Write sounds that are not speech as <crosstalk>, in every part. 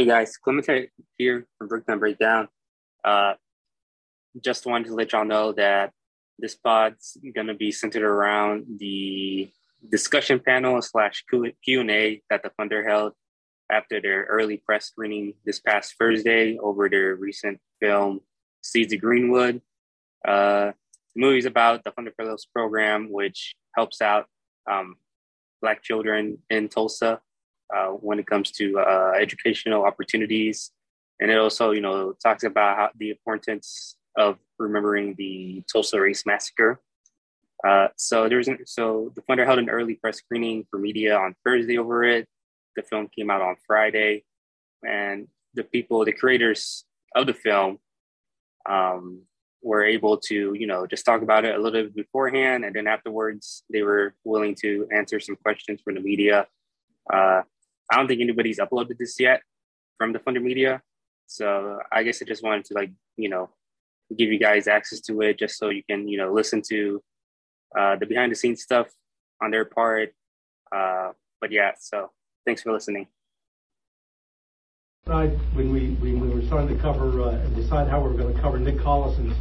Hey guys, Clemente here from Brooklyn Breakdown. Uh, just wanted to let y'all know that this pod's gonna be centered around the discussion panel slash Q and A that the Thunder held after their early press screening this past Thursday over their recent film Seeds of Greenwood. Uh, the movie is about the Thunder Fellows program, which helps out um, Black children in Tulsa uh, when it comes to uh, educational opportunities. And it also, you know, talks about how, the importance of remembering the Tulsa Race Massacre. Uh, so there's so the Thunder held an early press screening for media on Thursday over it. The film came out on Friday, and the people, the creators of the film, um, were able to, you know, just talk about it a little bit beforehand, and then afterwards they were willing to answer some questions from the media. Uh, I don't think anybody's uploaded this yet from the Thunder Media. So I guess I just wanted to like, you know, give you guys access to it just so you can, you know, listen to uh, the behind the scenes stuff on their part. Uh, but yeah, so thanks for listening. When we, when we were starting to cover uh, and decide how we were going to cover Nick Collison's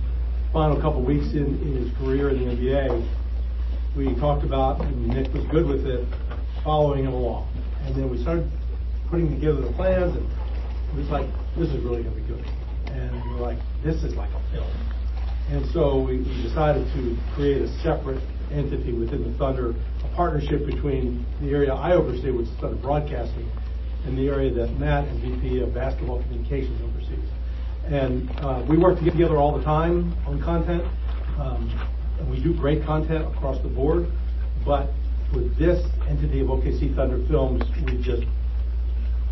final couple weeks in, in his career in the NBA, we talked about, and Nick was good with it, following him along. And then we started putting together the plans, and it was like, this is really going to be good. And we were like, this is like a film. And so we, we decided to create a separate entity within the Thunder, a partnership between the area I oversee, which is Thunder Broadcasting, and the area that Matt, as VP of Basketball Communications, oversees. And uh, we work together all the time on content. Um, and we do great content across the board, but with this entity of OKC Thunder Films, we just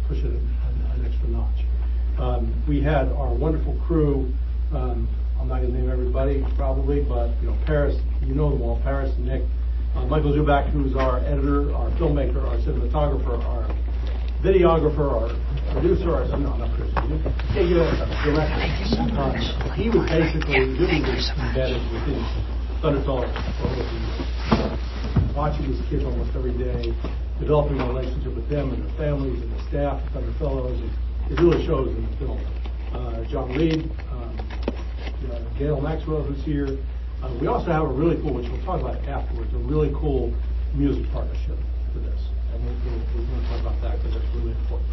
push it an, an extra notch. Um, we had our wonderful crew. Um, I'm not going to name everybody probably, but you know Paris, you know them all. Paris, Nick, uh, Michael Zubak, who's our editor, our filmmaker, our cinematographer, our videographer, our producer, our no, not producer, director. Uh, he was basically doing really embedded within Thunder Films watching these kids almost every day, developing a relationship with them and their families and the staff, Thunder Fellows. It, it really shows in the film. Uh, John Reed, um, uh, Gail Maxwell, who's here. Uh, we also have a really cool, which we'll talk about afterwards, a really cool music partnership for this. And we're, we're, we're going to talk about that because that's really important.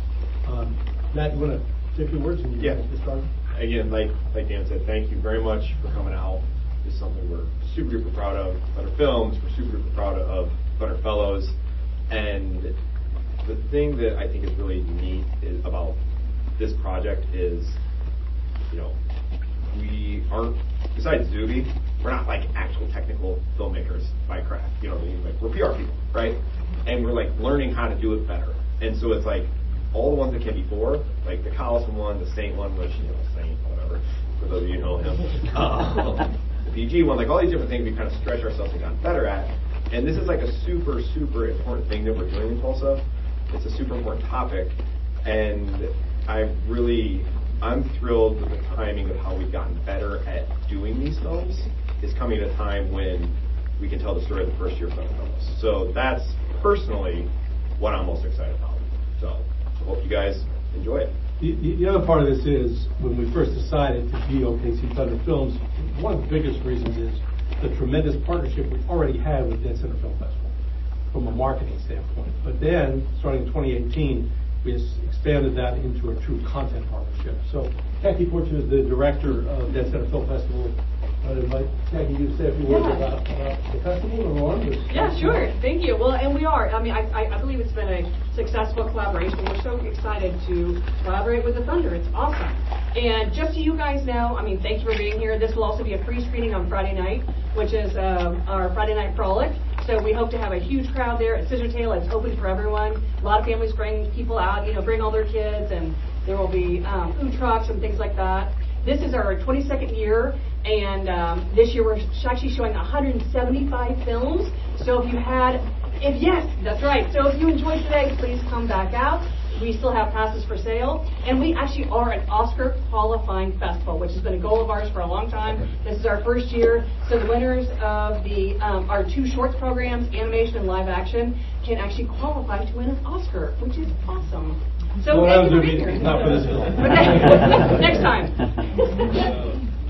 Um, Matt, you want to take few words and yeah. get started? Again, like like Dan said, thank you very much for coming out is something we're super duper proud of. Thunder Films, we're super duper proud of Thunder Fellows. And the thing that I think is really neat is about this project is, you know, we aren't, besides Zuby, we're not like actual technical filmmakers by craft. You know what I mean? Like we're PR people, right? And we're like learning how to do it better. And so it's like all the ones that came before, like the Collison one, the Saint one, which you know, Saint, whatever, for those of you who know him. <laughs> Um, PG one, like all these different things we kind of stretch ourselves and gotten better at. And this is like a super, super important thing that we're doing in Tulsa. It's a super important topic. And I really, I'm thrilled with the timing of how we've gotten better at doing these films is coming at a time when we can tell the story of the first year of film films. So that's personally what I'm most excited about. So hope you guys enjoy it. The, the, other part of this is when we first decided to be OKC Thunder Films, one of the biggest reasons is the tremendous partnership we already had with Dead Center Film Festival from a marketing standpoint. But then, starting in 2018, we expanded that into a true content partnership. So Kathy Fortune is the director of Dead Center Film Festival I'd invite to say a few words Yeah. about the festival or on. Yeah, sure. Thank you. Well, and we are. I mean, I, I I believe it's been a successful collaboration. We're so excited to collaborate with the Thunder. It's awesome. And just so you guys know, I mean, thank you for being here. This will also be a free screening on Friday night, which is um, our Friday night frolic. So we hope to have a huge crowd there at Scissortail. It's open for everyone. A lot of families bring people out, you know, bring all their kids, and there will be um, food trucks and things like that. This is our 22nd year, and um, this year we're actually showing 175 films. So if you had, if yes, that's right. So if you enjoyed today, please come back out. We still have passes for sale, and we actually are an Oscar qualifying festival, which has been a goal of ours for a long time. This is our first year, so the winners of the um, our two shorts programs, animation and live action, can actually qualify to win an Oscar, which is awesome. So Well, thank you for being here. not for this film. <laughs> Next time.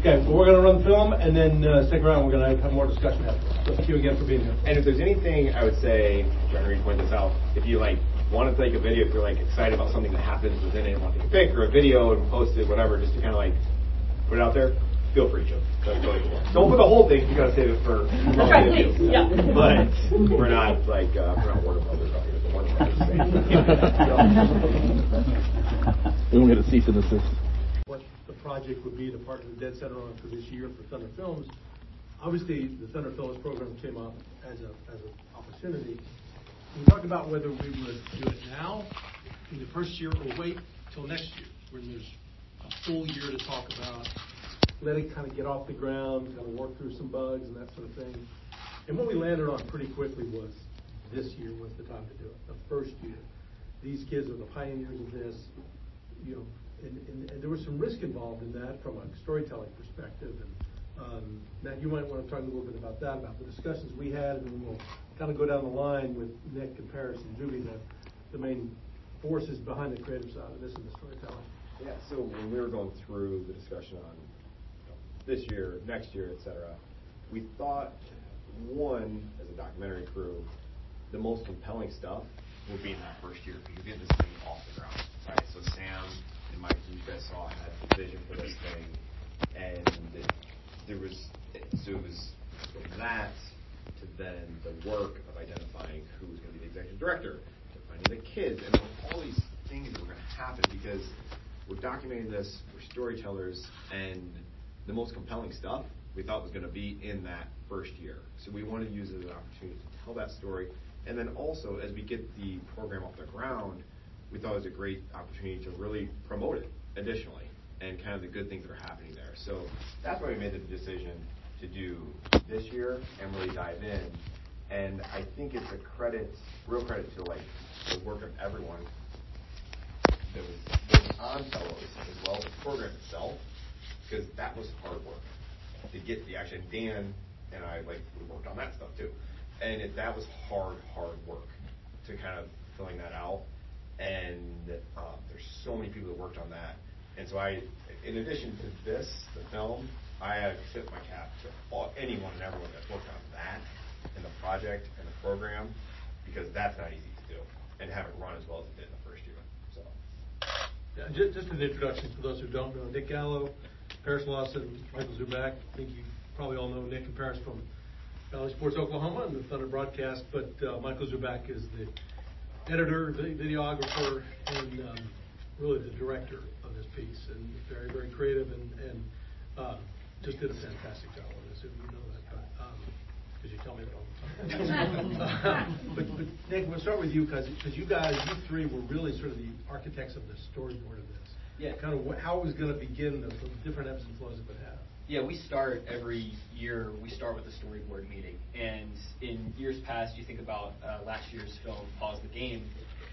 Okay, so we're gonna run the film, and then, uh, stick around, we're gonna have more discussion after. So thank you again for being here. And if there's anything I would say, trying to read point this out, if you like want to take a video, if you're like excited about something that happens within it, want to take a pic or a video and post it, whatever, just to kind of like put it out there, feel free to. That's really cool. Don't put the whole thing. You gotta save it for. That's right, please, yeah. But we're not like uh, we're not Warner Brothers out here. The Warner Brothers. We won't get a cease and desist. Project would be to partner with Dead Center on for this year for Thunder Films. Obviously, the Thunder Films program came up as a, as an opportunity. We talked about whether we would do it now, in the first year, or wait till next year, when there's a full year to talk about, let it kind of get off the ground, kind of work through some bugs and that sort of thing. And what we landed on pretty quickly was this year was the time to do it, the first year. These kids are the pioneers of this, you know, and, and, and there was some risk involved in that from a storytelling perspective. And um, Matt, you might want to talk a little bit about that, about the discussions we had, and we'll kind of go down the line with Nick and Paris and Julie, the, the main forces behind the creative side of this and the storytelling. Yeah, so when we were going through the discussion on this year, next year, et cetera, we thought, one, as a documentary crew, the most compelling stuff would be in that first year, because You get this thing off the ground, right? So Sam and Mike, you guys saw, had the vision for this thing, and there was, so it was from that to then the work of identifying who was gonna be the executive director, to finding the kids, and all these things that were gonna happen, because we're documenting this, we're storytellers, and the most compelling stuff we thought was gonna be in that first year. So we wanted to use it as an opportunity to tell that story, and then also, as we get the program off the ground, we thought it was a great opportunity to really promote it additionally, and kind of the good things that are happening there. So that's why we made the decision to do this year and really dive in. And I think it's a credit, real credit to like the work of everyone that was on fellows as well as the program itself, because that was hard work to get the action. Dan and I like we worked on that stuff too, and it, that was hard, hard work to kind of filling that out. And um, there's so many people that worked on that, and so I, in addition to this, the film, I have to tip my cap to all, anyone and everyone that worked on that and the project and the program, because that's not easy to do and have it run as well as it did in the first year. So. Yeah, ju- Just an introduction for those who don't know, Nick Gallo, Paris Lawson, Michael Zubak. I think you probably all know Nick and Paris from Bally Sports Oklahoma and the Thunder broadcast, but uh, Michael Zubak is the editor, videographer, and um, really the director of this piece, and very, very creative, and, and uh, just did a fantastic job on this, and you know that, but, because you tell me that all the time. <laughs> But, but Nick, we'll start with you, because, you guys, you three were really sort of the architects of the storyboard of this. Yeah. Kind of how it was gonna begin, the the different ebbs and flows it would have. Yeah, we start every year, we start with a storyboard meeting. And in years past, you think about uh, last year's film, Pause the Game,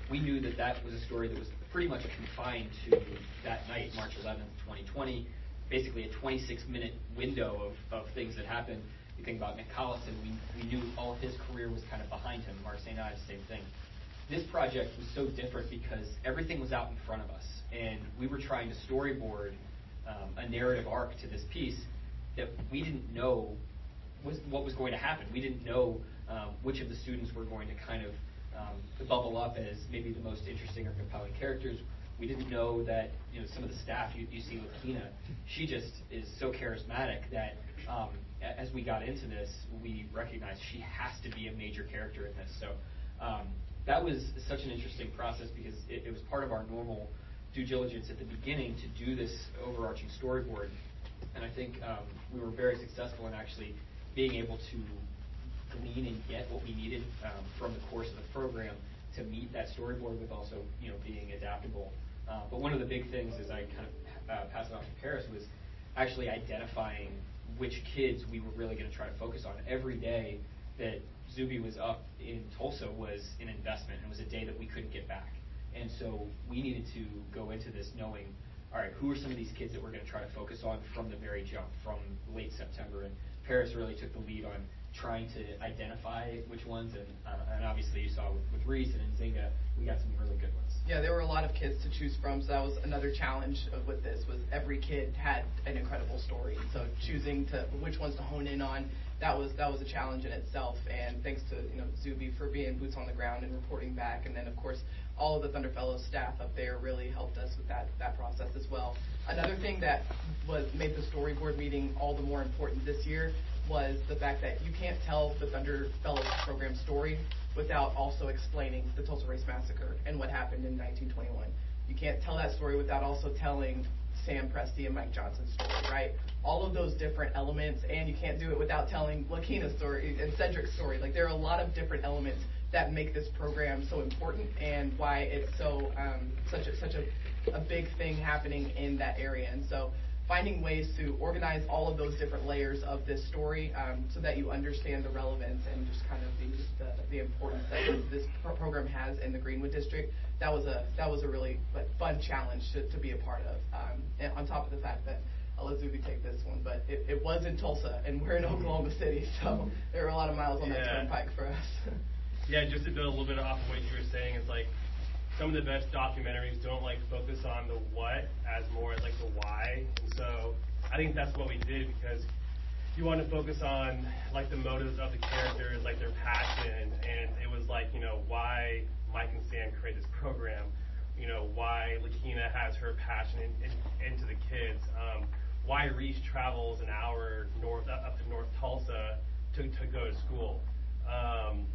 we knew that that was a story that was pretty much confined to that night, March 11th, 2020, basically a 26-minute window of, of things that happened. You think about Nick Collison, we, we knew all of his career was kind of behind him. Mark St. Ives, same thing. This project was so different because everything was out in front of us, and we were trying to storyboard um, a narrative arc to this piece that we didn't know was what was going to happen. We didn't know um, which of the students were going to kind of um, bubble up as maybe the most interesting or compelling characters. We didn't know that you know some of the staff you, you see with Kina, she just is so charismatic that um, as we got into this, we recognized she has to be a major character in this. So um, that was such an interesting process because it, it was part of our normal due diligence at the beginning to do this overarching storyboard. And I think um, we were very successful in actually being able to glean and get what we needed um, from the course of the program to meet that storyboard with also, you know, being adaptable. Uh, but one of the big things, as I kind of uh, pass it off to Paris, was actually identifying which kids we were really going to try to focus on. Every day that Zuby was up in Tulsa was an investment, and it was a day that we couldn't get back. And so we needed to go into this knowing, all right, who are some of these kids that we're going to try to focus on from the very jump, from late September? And Paris really took the lead on trying to identify which ones, and, uh, and obviously you saw with, with Reese and Nzinga, we got some really good ones. Yeah, there were a lot of kids to choose from, so that was another challenge with this, was every kid had an incredible story. So choosing to, which ones to hone in on, that was, that was a challenge in itself. And thanks to, you know, Zuby for being boots on the ground and reporting back. And then, of course, all of the Thunder Fellows staff up there really helped us with that, that process as well. Another thing that was, made the storyboard meeting all the more important this year was the fact that you can't tell the Thunder Fellows program story without also explaining the Tulsa Race Massacre and what happened in 1921. You can't tell that story without also telling Sam Presti and Mike Johnson's story, right? All of those different elements, and you can't do it without telling Lakina's story and Cedric's story. Like there are a lot of different elements that make this program so important and why it's so um, such a, such a, a big thing happening in that area. And so finding ways to organize all of those different layers of this story um, so that you understand the relevance and just kind of the, the, the importance that this pro- program has in the Greenwood District. That was a that was a really like, fun challenge to, to be a part of. Um, and on top of the fact that I'll let Zuby take this one, but it, it was in Tulsa and we're in Oklahoma City, so there were a lot of miles on that turnpike for us. <laughs> Yeah, just to build a little bit off of what you were saying, it's like some of the best documentaries don't like focus on the what as more like the why. And so I think that's what we did because you want to focus on like the motives of the characters, like their passion, and it was like you know why Mike and Sam created this program, you know why Lakina has her passion in, in, into the kids, um, why Reese travels an hour north up to North Tulsa to to go to school. Um,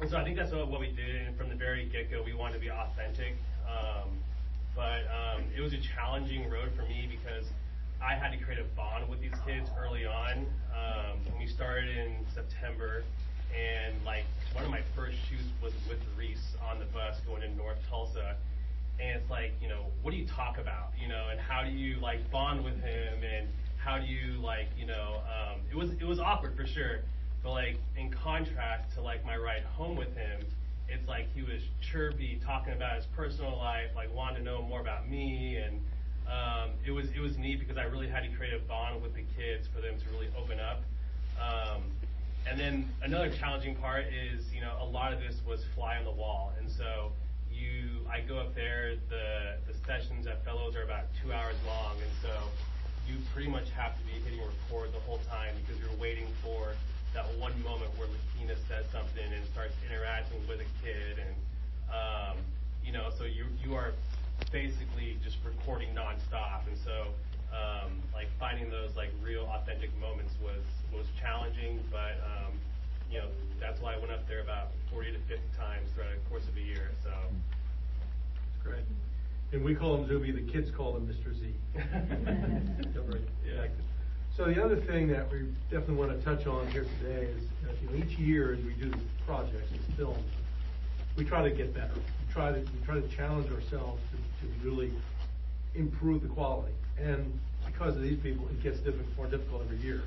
and so I think that's what, what we did, and from the very get-go, we wanted to be authentic. Um, but um, it was a challenging road for me because I had to create a bond with these kids early on. Um, we started in September, and like one of my first shoots was with Reese on the bus going to North Tulsa, and it's like, you know, what do you talk about, you know, and how do you like bond with him, and how do you like, you know, um, it was it was awkward for sure. But like in contrast to like my ride home with him, it's like he was chirpy, talking about his personal life, like wanted to know more about me, and um, it was it was neat because I really had to create a bond with the kids for them to really open up. Um, and then another challenging part is you know a lot of this was fly on the wall, and so you I go up there the the sessions at Fellows are about two hours long, and so you pretty much have to be hitting record the whole time because you're waiting for that one moment where Lakina says something and starts interacting with a kid, and um, you know, so you you are basically just recording nonstop, and so um, like finding those like real authentic moments was was challenging, but um, you know that's why I went up there about 40 to 50 times throughout the course of a year. So Great. And we call him Zuby, the kids call him Mr. Z. <laughs> Yeah, right. Yeah. So the other thing that we definitely want to touch on here today is, uh, you know, each year as we do these projects, these films, we try to get better. We try to, we try to challenge ourselves to, to really improve the quality. And because of these people, it gets difficult, more difficult every year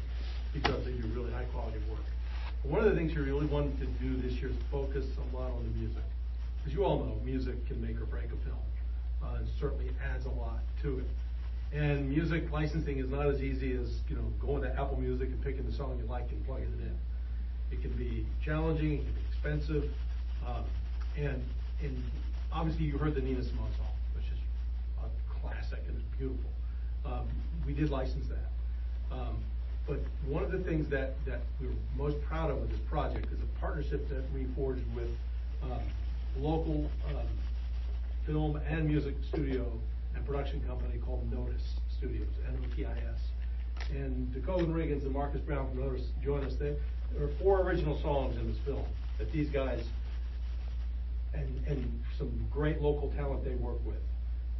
because they do really high quality work. But one of the things we really wanted to do this year is focus a lot on the music. As you all know, music can make or break a film. Uh, it certainly adds a lot to it. And music licensing is not as easy as, you know, going to Apple Music and picking the song you like and plugging it in. It can be challenging, it can be expensive, uh, and, and obviously you heard the Nina Simone song, which is a classic and it's beautiful. Um, we did license that. Um, but one of the things that, that we were most proud of with this project is a partnership that we forged with um, local um, film and music studio and production company called Notis Studios, N-O-T-I-S. And Dakota Riggins and Marcus Brown from Notis joined us. There there are four original songs in this film that these guys and, and some great local talent they work with.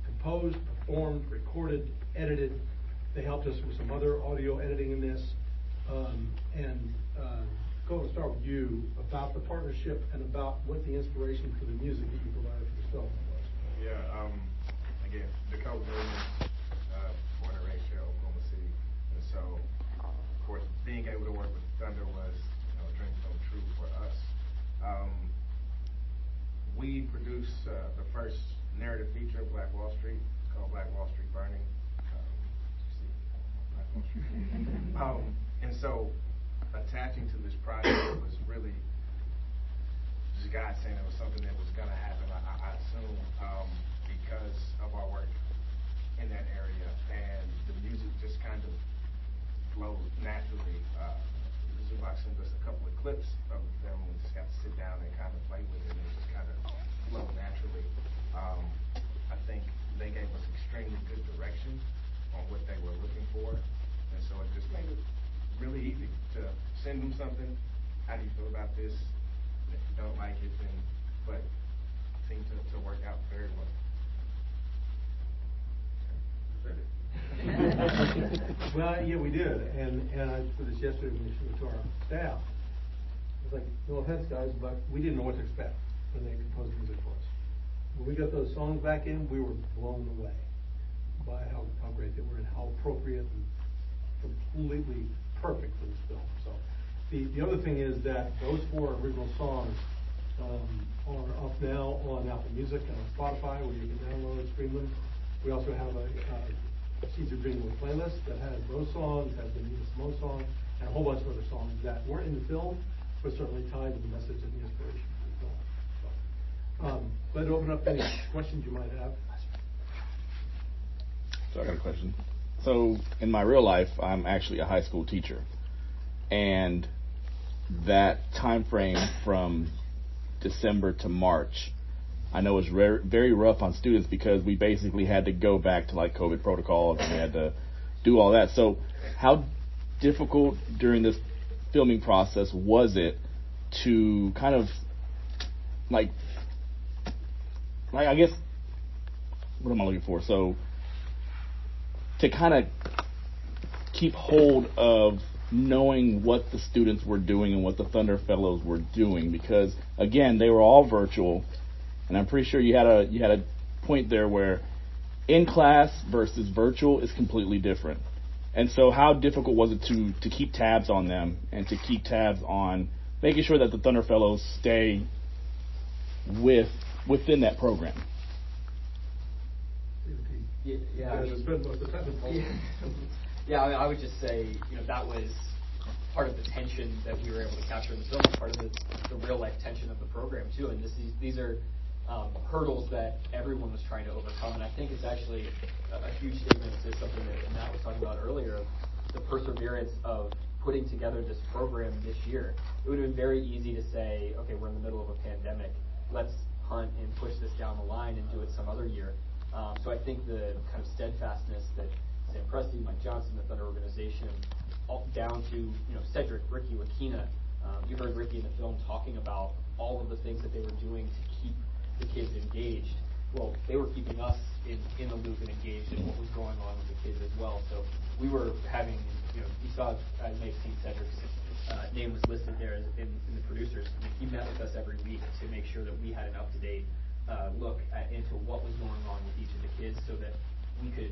Composed, performed, recorded, edited. They helped us with some other audio editing in this. Um, and uh, go and start with you about the partnership and about what the inspiration for the music that you provided for this film was. Yeah, um, again, Dakota Williams, uh, born and raised here in Oklahoma City. And so, of course, being able to work with Thunder was, you know, a dream come true for us. Um, we produced uh, the first narrative feature of Black Wall Street. It's called Black Wall Street Burning. Um, Black Wall Street. um, and so, attaching to this project was really just God saying it was something that was gonna happen, I, I- assume, um, because of our work in that area, and the music just kind of flowed naturally. Uh, Zubak sent us a couple of clips of the film, we just got to sit down and kind of play with it, and it just kind of flowed naturally. Um, I think they gave us extremely good direction on what they were looking for, and so it just made it really easy to send them something, how do you feel about this? And don't like it, then, but it seemed to, to work out very well. <laughs> Well, yeah, we did, and, and I put this yesterday when we showed it to our staff. It's like, no offense, guys, but we didn't know what to expect when they composed music for us. When we got those songs back in, we were blown away by how, how great they were and how appropriate and completely perfect for this film, so. The, the other thing is that those four original songs, um, are up now on Apple Music and on Spotify, where you can download and stream them. We also have a, uh, Seeds of Greenwood playlist that has those songs, has the Nina Simone song, and a whole bunch of other songs that weren't in the film, but certainly tied to the message and the inspiration for the film. So, Um, to open up any questions you might have. So I got a question. So in my real life, I'm actually a high school teacher, and that time frame from December to March, I know was very very rough on students because we basically had to go back to like COVID protocols and we had to do all that. So how difficult during this filming process was it to kind of like like I guess what am I looking for? So to kind of keep hold of knowing what the students were doing and what the Thunder Fellows were doing because again they were all virtual and I'm pretty sure you had a you had a point there where in class versus virtual is completely different. And so how difficult was it to to keep tabs on them and to keep tabs on making sure that the Thunder Fellows stay with within that program? Yeah, yeah, <laughs> Yeah, I, mean, I would just say, you know, that was part of the tension that we were able to capture in the film, part of the, the real life tension of the program too. And this is, these are um, hurdles that everyone was trying to overcome. And I think it's actually a, a huge statement to something that Matt was talking about earlier, of the perseverance of putting together this program this year. It would have been very easy to say, okay, we're in the middle of a pandemic, let's hunt and push this down the line and do it some other year. Um, so I think the kind of steadfastness that Presti, Mike Johnson, the Thunder organization, all down to you know Cedric, Ricky, Lakina. Um, you heard Ricky in the film talking about all of the things that they were doing to keep the kids engaged. Well, they were keeping us in, in the loop and engaged in what was going on with the kids as well. So we were having, you know, you saw, I may have seen Cedric's uh, name was listed there in, in the producers. I mean, he met with us every week to make sure that we had an up-to-date uh, look at, into what was going on with each of the kids so that we could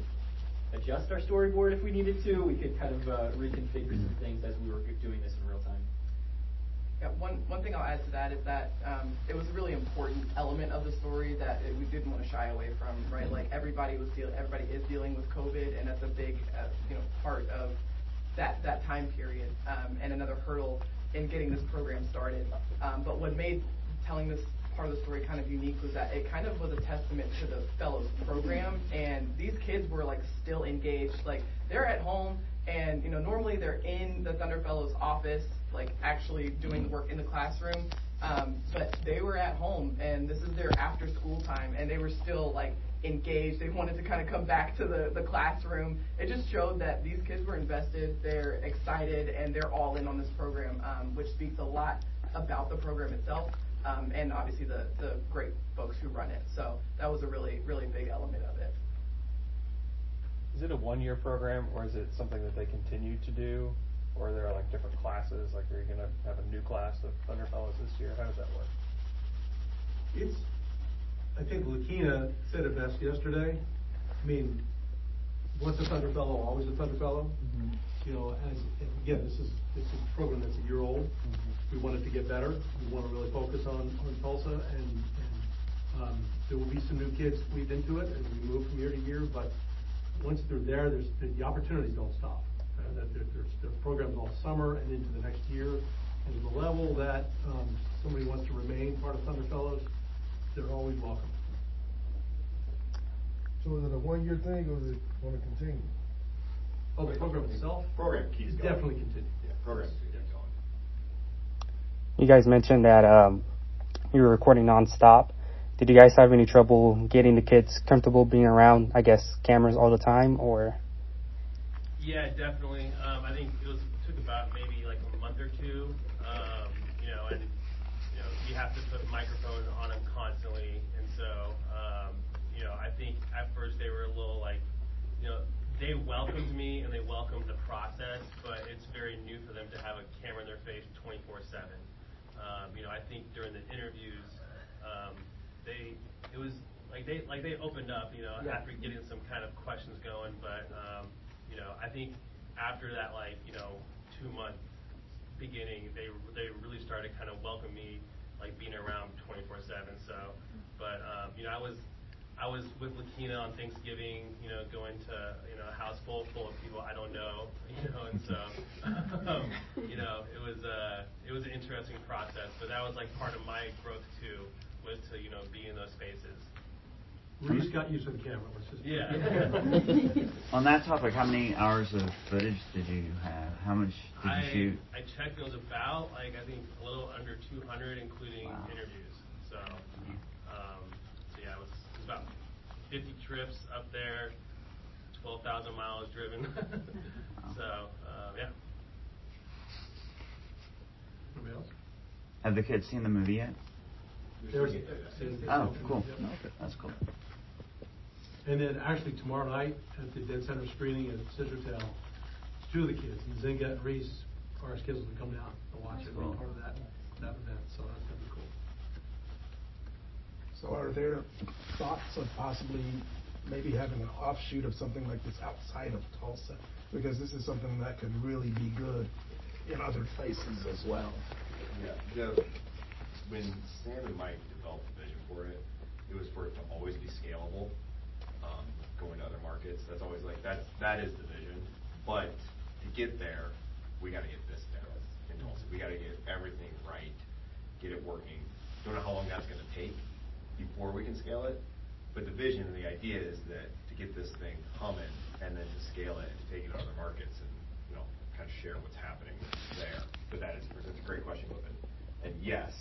adjust our storyboard if we needed to. We could kind of uh, reconfigure some things as we were doing this in real time. Yeah, one, one thing I'll add to that is that um, it was a really important element of the story that it, we didn't want to shy away from, right? Like everybody was deal, everybody is dealing with COVID, and that's a big, uh, you know, part of that that time period, um, and another hurdle in getting this program started. Um, but what made telling this part of the story kind of unique was that it kind of was a testament to the fellows program, and these kids were like still engaged. Like they're at home, and you know normally they're in the Thunder Fellows office, like actually doing the work in the classroom. Um, but they were at home, and this is their after school time, and they were still like engaged. They wanted to kind of come back to the, the classroom. It just showed that these kids were invested, they're excited, and they're all in on this program, um, which speaks a lot about the program itself, um, and obviously the, the great folks who run it. So that was a really, really big element of it. Is it a one-year program, or is it something that they continue to do? Or are there like different classes, like are you gonna have a new class of Thunder Fellows this year? How does that work? It's, I think Lakina said it best yesterday. I mean, once a Thunder Fellow, always a Thunder Fellow. You know, as, again, this is, this is a program that's a year old. We want it to get better. We want to really focus on, on Tulsa and, and, um, there will be some new kids squeezed into it as we move from year to year, but once they're there, there's, the the opportunities don't stop. uh, that there, there's, there are programs all summer and into the next year. And to the level that, um, somebody wants to remain part of Thunder Fellows, they're always welcome. So is it a one-year thing or is it gonna continue? Oh, the program itself? Program keeps going. Definitely continue. Yeah, program keeps going. You guys mentioned that um, you were recording nonstop. Did you guys have any trouble getting the kids comfortable being around, I guess, cameras all the time, or? Yeah, definitely. Um, I think it was took about maybe like a month or two. Um, you know, and you know, you have to put a microphone on them constantly, and so um, you know, I think at first they were a little like, you know, they welcomed me and they welcomed the process, but it's very new for them to have a camera in their face 24/7. Um, you know, I think during the interviews, um, they it was like they like they opened up, you know, after getting some kind of questions going. But um, you know, I think after that, like you know, two month beginning, they they really started kind of welcome me, like being around 24/7. So, but um, you know, I was I was with Lakina on Thanksgiving, you know, going to you know a house full full of people I don't know, <laughs> you know, and so <laughs> um, you know it was uh it was an interesting process, but that was like part of my growth too, was to you know be in those spaces. We Reese got used to the camera, let's just. Yeah. <laughs> On that topic, how many hours of footage did you have? How much did you shoot? I checked it was about like I think a little under 200, including Wow. interviews. So, um, so yeah, it was, it about 50 trips up there, 12,000 miles driven. <laughs> so uh, yeah. Anybody else? Have the kids seen the movie yet? There's- Oh, cool. Yep. Okay, that's cool. And then actually tomorrow night at the Dead Center screening at Scissortail, two of the kids, Zinga and Reese, are scheduled to come down and watch it, be part of that, that event, so that's gonna be. So are there thoughts of possibly maybe having an offshoot of something like this outside of Tulsa? Because this is something that could really be good in other places as well. Yeah, when Sam and Mike developed the vision for it, it was for it to always be scalable, um, going to other markets. That's always like, that's, that is the vision. But to get there, we gotta get this down in Tulsa. We gotta get everything right, get it working. Don't know how long that's gonna take before we can scale it. But the vision and the idea is that to get this thing humming and then to scale it and to take it to other markets and, you know, kind of share what's happening there. But that is, that's a great question, Clifton. And yes,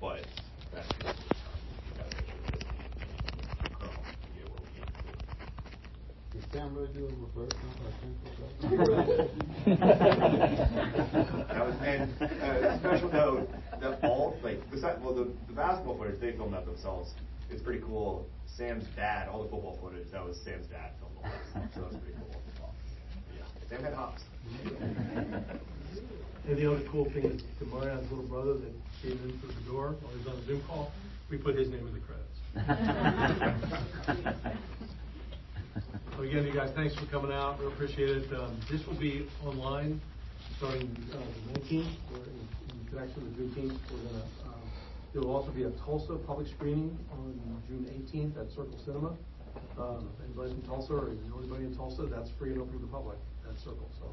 but that's gonna take time. We gotta make sure that it's grown to get where we need to. Is Sam really doing reverse <laughs> That was, and, uh, special note, that all, like, besides, well, the, the basketball footage, they filmed that themselves. It's pretty cool. Sam's dad, all the football footage, that was Sam's dad filmed all this, so that's pretty cool. Yeah, Sam had hops. And the other cool thing is, to Marianne's little brother that came in through the door while he was on a Zoom call, we put his name in the credits. <laughs> So again, you guys, thanks for coming out, we appreciate it. Um, This will be online starting uh, the nineteenth, or in in connection with Juneteenth. We're gonna, um, there will also be a Tulsa public screening on June eighteenth at Circle Cinema. Um, Anybody from Tulsa, or you know anybody in Tulsa, that's free and open to the public, at Circle, so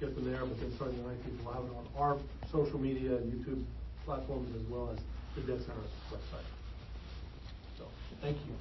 get them there, but then starting the nineteenth, we'll have it on our social media and YouTube platforms as well as the Dead Center website. So, thank you.